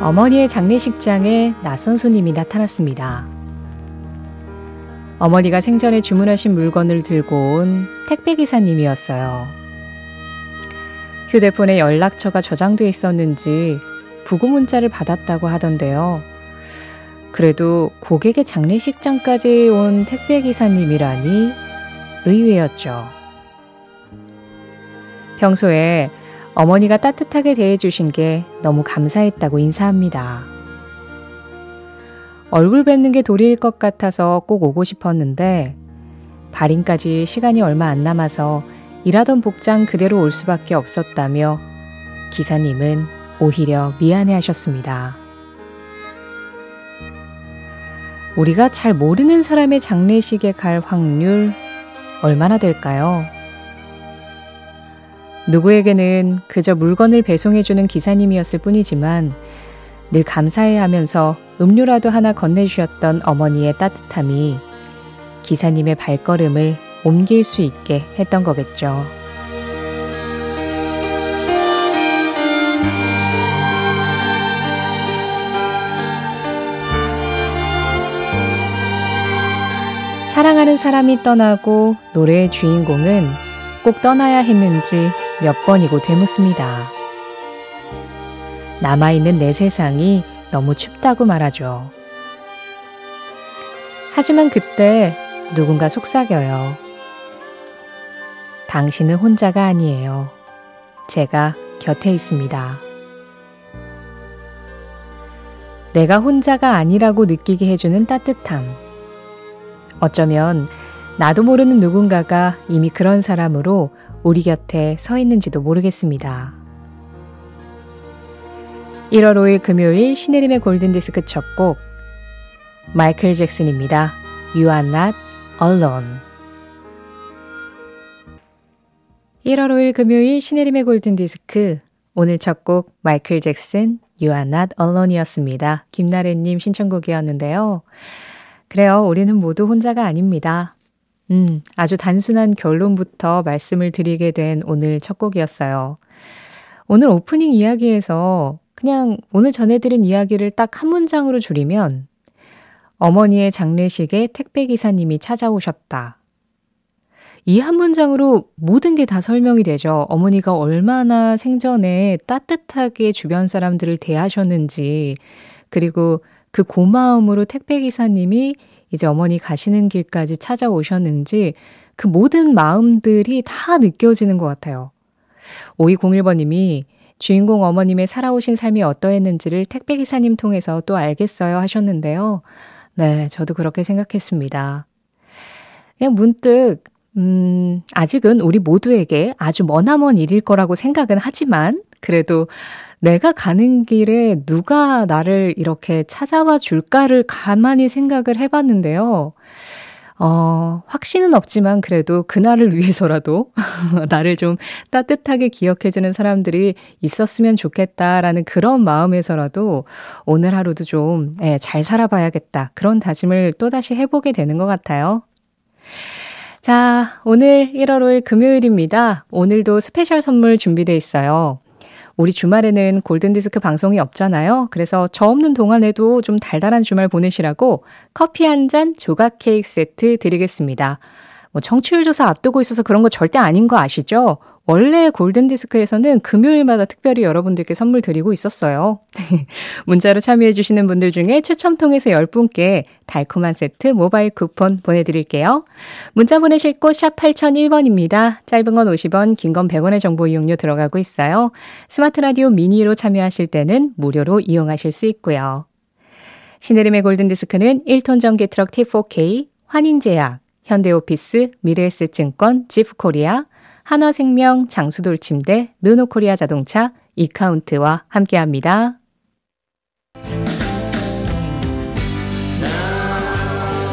어머니의 장례식장에 낯선 손님이 나타났습니다. 어머니가 생전에 주문하신 물건을 들고 온 택배기사님이었어요. 휴대폰에 연락처가 저장돼 있었는지 부고 문자를 받았다고 하던데요. 그래도 고객의 장례식장까지 온 택배기사님이라니 의외였죠. 평소에 어머니가 따뜻하게 대해주신 게 너무 감사했다고 인사합니다. 얼굴 뵙는 게 도리일 것 같아서 꼭 오고 싶었는데 발인까지 시간이 얼마 안 남아서 일하던 복장 그대로 올 수밖에 없었다며 기사님은 오히려 미안해 하셨습니다. 우리가 잘 모르는 사람의 장례식에 갈 확률 얼마나 될까요? 누구에게는 그저 물건을 배송해주는 기사님이었을 뿐이지만 늘 감사해 하면서 음료라도 하나 건네주셨던 어머니의 따뜻함이 기사님의 발걸음을 옮길 수 있게 했던 거겠죠. 사랑하는 사람이 떠나고 노래의 주인공은 꼭 떠나야 했는지 몇 번이고 되묻습니다. 남아있는 내 세상이 너무 춥다고 말하죠. 하지만 그때 누군가 속삭여요. 당신은 혼자가 아니에요. 제가 곁에 있습니다. 내가 혼자가 아니라고 느끼게 해주는 따뜻함. 어쩌면 나도 모르는 누군가가 이미 그런 사람으로 우리 곁에 서 있는지도 모르겠습니다. 1월 5일 금요일 신혜림의 골든디스크 첫 곡 마이클 잭슨입니다. You are not alone 1월 5일 금요일 신혜림의 골든디스크 오늘 첫 곡 마이클 잭슨 You are not alone이었습니다. 김나래님 신청곡이었는데요. 그래요. 우리는 모두 혼자가 아닙니다. 음, 아주 단순한 결론부터 말씀을 드리게 된 오늘 첫 곡이었어요. 오늘 오프닝 이야기에서 그냥 오늘 전해드린 이야기를 딱 한 문장으로 줄이면 어머니의 장례식에 택배기사님이 찾아오셨다. 이 한 문장으로 모든 게 다 설명이 되죠. 어머니가 얼마나 생전에 따뜻하게 주변 사람들을 대하셨는지, 그리고 그 고마움으로 택배 기사님이 이제 어머니 가시는 길까지 찾아오셨는지 그 모든 마음들이 다 느껴지는 것 같아요. 5201번님이 주인공 어머님의 살아오신 삶이 어떠했는지를 택배기사님 통해서 또 알겠어요 하셨는데요. 네, 저도 그렇게 생각했습니다. 그냥 문득, 음, 아직은 우리 모두에게 아주 머나먼 일일 거라고 생각은 하지만, 그래도 내가 가는 길에 누가 나를 이렇게 찾아와 줄까를 가만히 생각을 해봤는데요. 어, 확신은 없지만 그래도 그날을 위해서라도 나를 좀 따뜻하게 기억해주는 사람들이 있었으면 좋겠다라는 그런 마음에서라도 오늘 하루도 좀, 예, 잘 살아봐야겠다. 그런 다짐을 또다시 해보게 되는 것 같아요. 자, 오늘 1월 5일 금요일입니다. 오늘도 스페셜 선물 준비돼 있어요. 우리 주말에는 골든디스크 방송이 없잖아요. 그래서 저 없는 동안에도 좀 달달한 주말 보내시라고 커피 한 잔 조각 케이크 세트 드리겠습니다. 뭐 청취율 조사 앞두고 있어서 그런 거 절대 아닌 거 아시죠? 원래 골든디스크에서는 금요일마다 특별히 여러분들께 선물 드리고 있었어요. 문자로 참여해주시는 분들 중에 추첨 통해서 10분께 달콤한 세트 모바일 쿠폰 보내드릴게요. 문자 보내실 곳 샵 8001번입니다. 짧은 건 50원, 긴 건 100원의 정보 이용료 들어가고 있어요. 스마트 라디오 미니로 참여하실 때는 무료로 이용하실 수 있고요. 신혜림의 골든디스크는 1톤 전기 트럭 T4K, 환인제약, 현대오피스, 미래에셋증권, 지프코리아, 한화생명, 장수돌침대, 르노코리아 자동차, 이카운트와 함께합니다.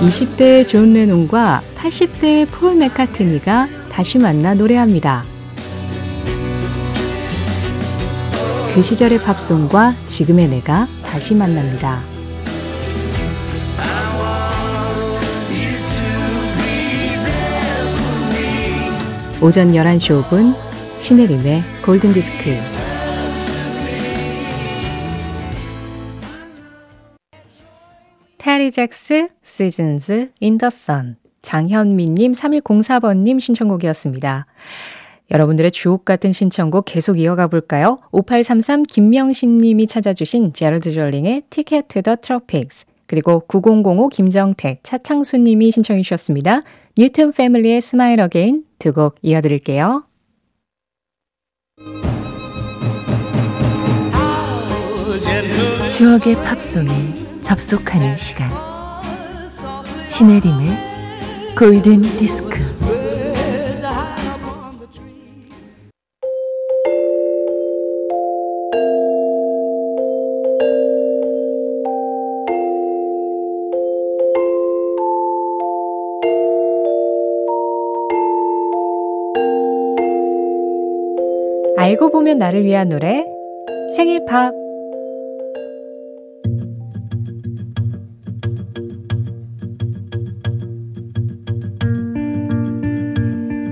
20대의 존 레논과 80대의 폴 맥카트니가 다시 만나 노래합니다. 그 시절의 팝송과 지금의 내가 다시 만납니다. 오전 11시 5분 신혜림의 골든디스크 테리 잭스, Seasons in the Sun, 장현미님, 3104번님 신청곡이었습니다. 여러분들의 주옥 같은 신청곡 계속 이어가 볼까요? 5833 김명신님이 찾아주신 제러드 졸링의 Ticket to the Tropics 그리고 9005 김정택 차창수님이 신청해 주셨습니다. Newton Family의 Smile Again 두 곡 이어드릴게요. 추억의 팝송에 접속하는 시간 신혜림의 골든 디스크 알고 보면 나를 위한 노래 생일 팝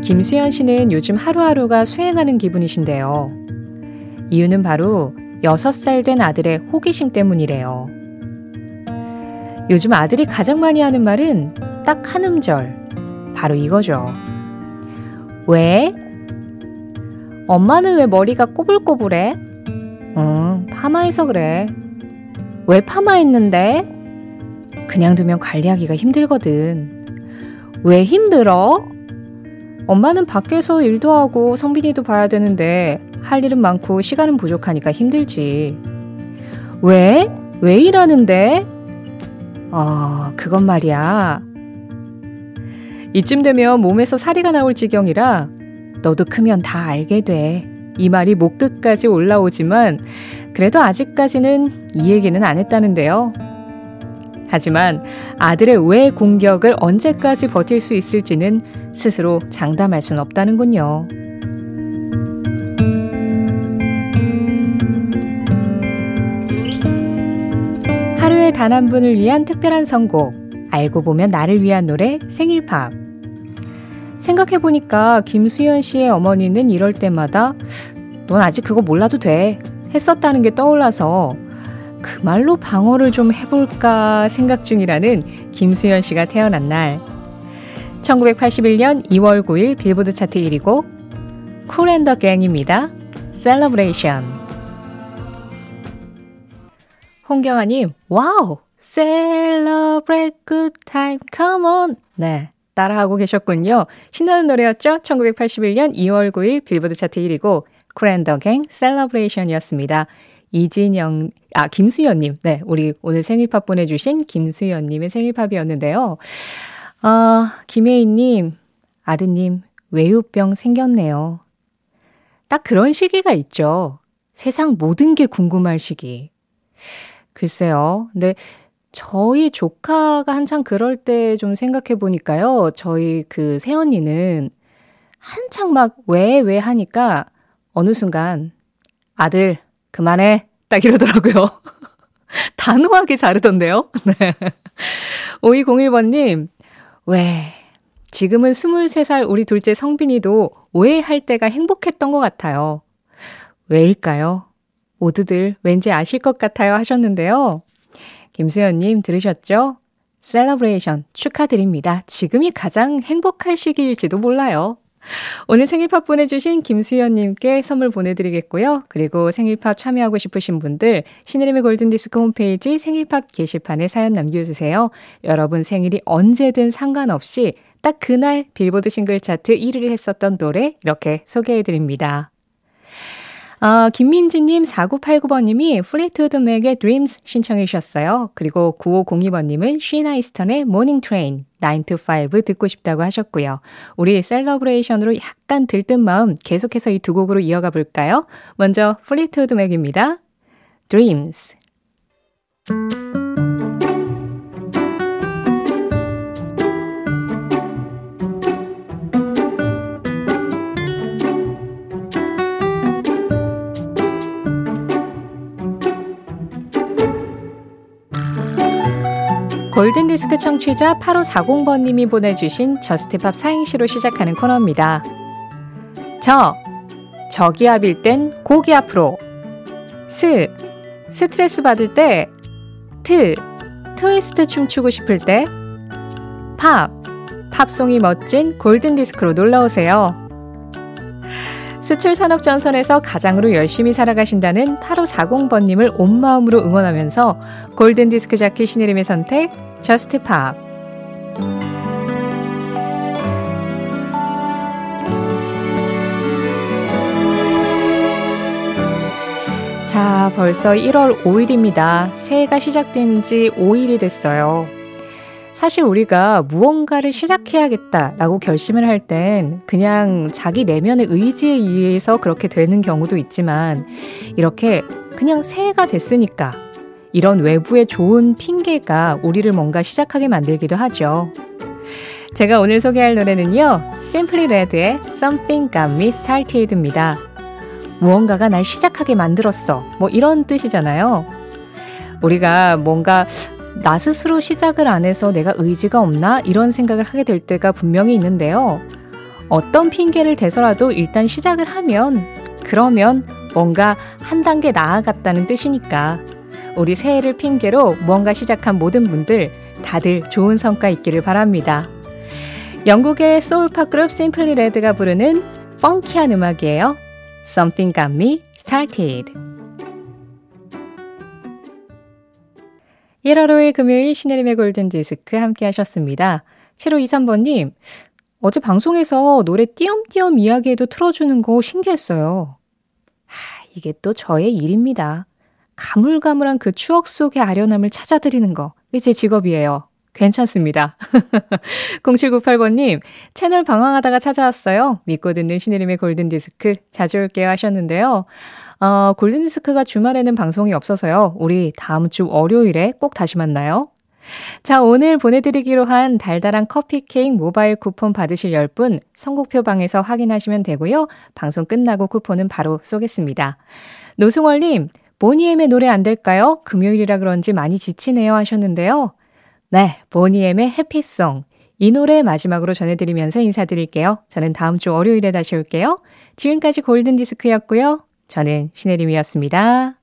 김수현 씨는 요즘 하루하루가 수행하는 기분이신데요. 이유는 바로 6살 된 아들의 호기심 때문이래요. 요즘 아들이 가장 많이 하는 말은 딱 한 음절. 바로 이거죠. 왜? 엄마는 왜 머리가 꼬불꼬불해? 응, 파마해서 그래. 왜 파마했는데? 그냥 두면 관리하기가 힘들거든. 왜 힘들어? 엄마는 밖에서 일도 하고 성빈이도 봐야 되는데 할 일은 많고 시간은 부족하니까 힘들지. 왜? 왜 일하는데? 어, 그건 말이야. 이쯤 되면 몸에서 사리가 나올 지경이라 너도 크면 다 알게 돼. 이 말이 목 끝까지 올라오지만 그래도 아직까지는 이 얘기는 안 했다는데요. 하지만 아들의 왜 공격을 언제까지 버틸 수 있을지는 스스로 장담할 순 없다는군요. 하루에 단 한 분을 위한 특별한 선곡. 알고 보면 나를 위한 노래 생일팝. 생각해보니까 김수현 씨의 어머니는 이럴 때마다 넌 아직 그거 몰라도 돼. 했었다는 게 떠올라서 그 말로 방어를 좀 해볼까 생각 중이라는 김수현 씨가 태어난 날. 1981년 2월 9일 빌보드 차트 1위고 쿨앤더 갱입니다. Celebration. 홍경아님, 와우! Good time, come on! 네. 따라하고 계셨군요. 신나는 노래였죠? 1981년 2월 9일 빌보드 차트 1위곡 Kool & the Gang Celebration이었습니다. 이진영, 아, 김수연님. 네, 우리 오늘 생일팝 보내주신 김수연님의 생일팝이었는데요. 아, 김혜인님, 아드님, 외유병 생겼네요. 딱 그런 시기가 있죠. 세상 모든 게 궁금할 시기. 글쎄요. 근데 저희 조카가 한창 그럴 때 좀 생각해 보니까요. 저희 그 새언니는 한창 막 왜, 왜 하니까 어느 순간 아들, 그만해. 딱 이러더라고요. 단호하게 자르던데요. 네. 5201번님, 왜, 지금은 23살 우리 둘째 성빈이도 오해할 때가 행복했던 것 같아요. 왜일까요? 모두들 왠지 아실 것 같아요 하셨는데요. 김수현님 들으셨죠? Celebration 축하드립니다. 지금이 가장 행복할 시기일지도 몰라요. 오늘 생일팝 보내주신 김수현님께 선물 보내드리겠고요. 그리고 생일팝 참여하고 싶으신 분들 신혜림의 골든디스크 홈페이지 생일팝 게시판에 사연 남겨주세요. 여러분 생일이 언제든 상관없이 딱 그날 빌보드 싱글 차트 1위를 했었던 노래 이렇게 소개해드립니다. 아, 김민지님 4989번님이 플리트우드 맥의 Dreams 신청해 주셨어요. 그리고 9502번님은 시나 이스턴의 Morning Train 9 to 5 듣고 싶다고 하셨고요. 우리 Celebration으로 약간 들뜬 마음 계속해서 이 두 곡으로 이어가 볼까요? 먼저 플리트우드 맥입니다. Dreams 골든디스크 청취자 8540번님이 보내주신 저스트팝 사행시로 시작하는 코너입니다. 저, 저기압일 땐 고기 앞으로. 스, 스트레스 받을 때. 트, 트위스트 춤추고 싶을 때 팝! 팝송이 멋진 골든디스크로 놀러오세요. 수출 산업 전선에서 가장으로 열심히 살아가신다는 8540번님을 온 마음으로 응원하면서 골든 디스크 자키 신혜림의 선택, Just Pop. 자, 벌써 1월 5일입니다. 새해가 시작된 지 5일이 됐어요. 사실 우리가 무언가를 시작해야겠다라고 결심을 할 땐 그냥 자기 내면의 의지에 의해서 그렇게 되는 경우도 있지만 이렇게 그냥 새해가 됐으니까 이런 외부의 좋은 핑계가 우리를 뭔가 시작하게 만들기도 하죠. 제가 오늘 소개할 노래는요. Simply Red의 Something Got Me Started입니다. 무언가가 날 시작하게 만들었어. 뭐 이런 뜻이잖아요. 우리가 뭔가 나 스스로 시작을 안 해서 내가 의지가 없나? 이런 생각을 하게 될 때가 분명히 있는데요. 어떤 핑계를 대서라도 일단 시작을 하면, 그러면 뭔가 한 단계 나아갔다는 뜻이니까. 우리 새해를 핑계로 무언가 시작한 모든 분들 다들 좋은 성과 있기를 바랍니다. 영국의 소울팝 그룹 심플리 레드가 부르는 펑키한 음악이에요. Something got me started. 1월 5일 금요일 신혜림의 골든디스크 함께 하셨습니다. 7523번님, 어제 방송에서 노래 띄엄띄엄 이야기에도 틀어주는 거 신기했어요. 하, 이게 또 저의 일입니다. 가물가물한 그 추억 속의 아련함을 찾아드리는 거. 이게 제 직업이에요. 괜찮습니다. 0798번님, 채널 방황하다가 찾아왔어요. 믿고 듣는 신혜림의 골든디스크 자주 올게요 하셨는데요. 어, 골든디스크가 주말에는 방송이 없어서요. 우리 다음 주 월요일에 꼭 다시 만나요. 자, 오늘 보내드리기로 한 달달한 커피 케이크 모바일 쿠폰 받으실 10분 선곡표 방에서 확인하시면 되고요. 방송 끝나고 쿠폰은 바로 쏘겠습니다. 노승월님, 보니엠의 노래 안 될까요? 금요일이라 그런지 많이 지치네요 하셨는데요. 네, 보니엠의 해피송. 이 노래 마지막으로 전해드리면서 인사드릴게요. 저는 다음 주 월요일에 다시 올게요. 지금까지 골든디스크였고요. 저는 신혜림이었습니다.